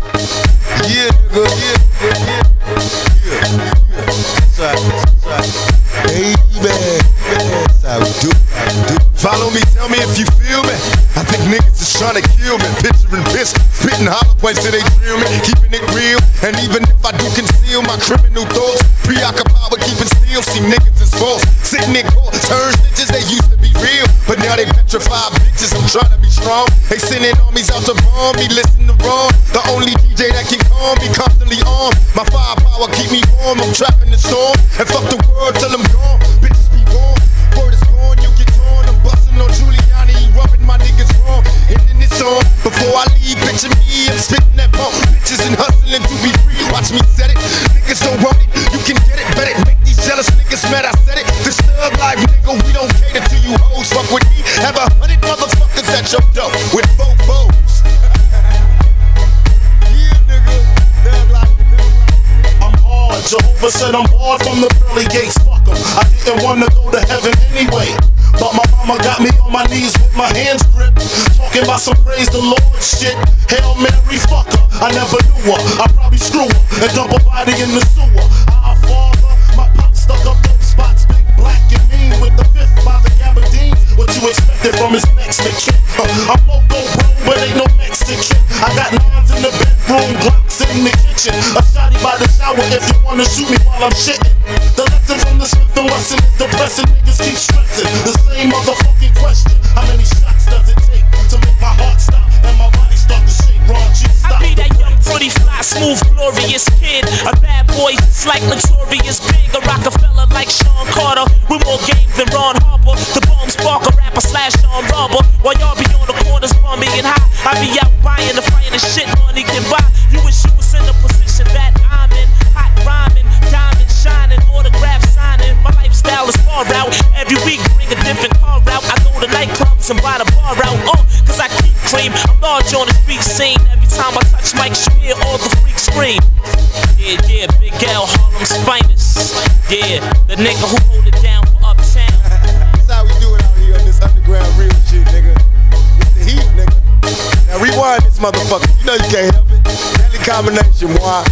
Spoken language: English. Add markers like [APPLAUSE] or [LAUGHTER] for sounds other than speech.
Yeah, nigga, yeah, yeah, yeah, yeah. That's right, that's right. Baby, that's how do. Follow me, tell me if you feel me. I think niggas is trying to kill me. Picturing piss, spitting hollow points till they drill me. Keeping it real, and even if I do conceal my criminal thoughts, preoccupied with keeping still. See niggas is false, sitting in court, turn stitches. They used to be real, they petrified bitches. I'm trying to be strong. They sending armies out to bomb me. Listen to wrong. The only DJ that can calm me, constantly on. My firepower keep me warm. I'm trapped in the storm, and fuck the world till I'm gone. Bitches be warm. Word is born, you get torn. I'm busting on Giuliani, rubbing my niggas wrong. And then it's on. Before I leave, picture me, I'm spitting that bomb. Bitches and hustling to be free. Watch me set it. Niggas don't want it, you can get it. Bet it. Make jealous niggas mad. I said it. This thug life, nigga, we don't cater to you hoes. Fuck with me. Have a hundred motherfuckers at your door with four foes. [LAUGHS] yeah, nigga. Thug life. I'm hard. Jehovah said I'm hard from the pearly gates. Fuck 'em. I didn't wanna go to heaven anyway. But my mama got me on my knees with my hands gripped. Talking about some praise the Lord shit. Hail Mary, fuck her. I never knew her. I probably screw her and dump her body in the sewer. From to kid? Uh, I'm loco, but ain't no Mexican. I got nines in the bedroom, Glocks in the kitchen. A shotty by the shower if you wanna shoot me while I'm shitting. The lesson from the Smith and Wesson is depressing. Niggas keep stressing the same motherfucking question. How many shots does it take to make my heart stop and my body start to shake? Ron G, stop. I be that young, pretty, fly, smooth, glorious kid. A bad boy, just like Notorious Big. A Rockefeller like Sean Carter. With more game than Ron Harper. The bomb spark, a rapper slash shit money. You wish you was in the position that I'm in. Hot rhyming, diamond shining, autograph signing. My lifestyle is far out. Every week bring a different car out. I go to nightclubs and buy the bar out. Uh, cause I keep cream. I'm large on the street scene. Every time I touch mics, you hear all the freaks scream. Yeah, yeah, Big L, Harlem's finest. Yeah, the nigga who hold it down motherfucker. You know you can't help it. Deadly combination, why?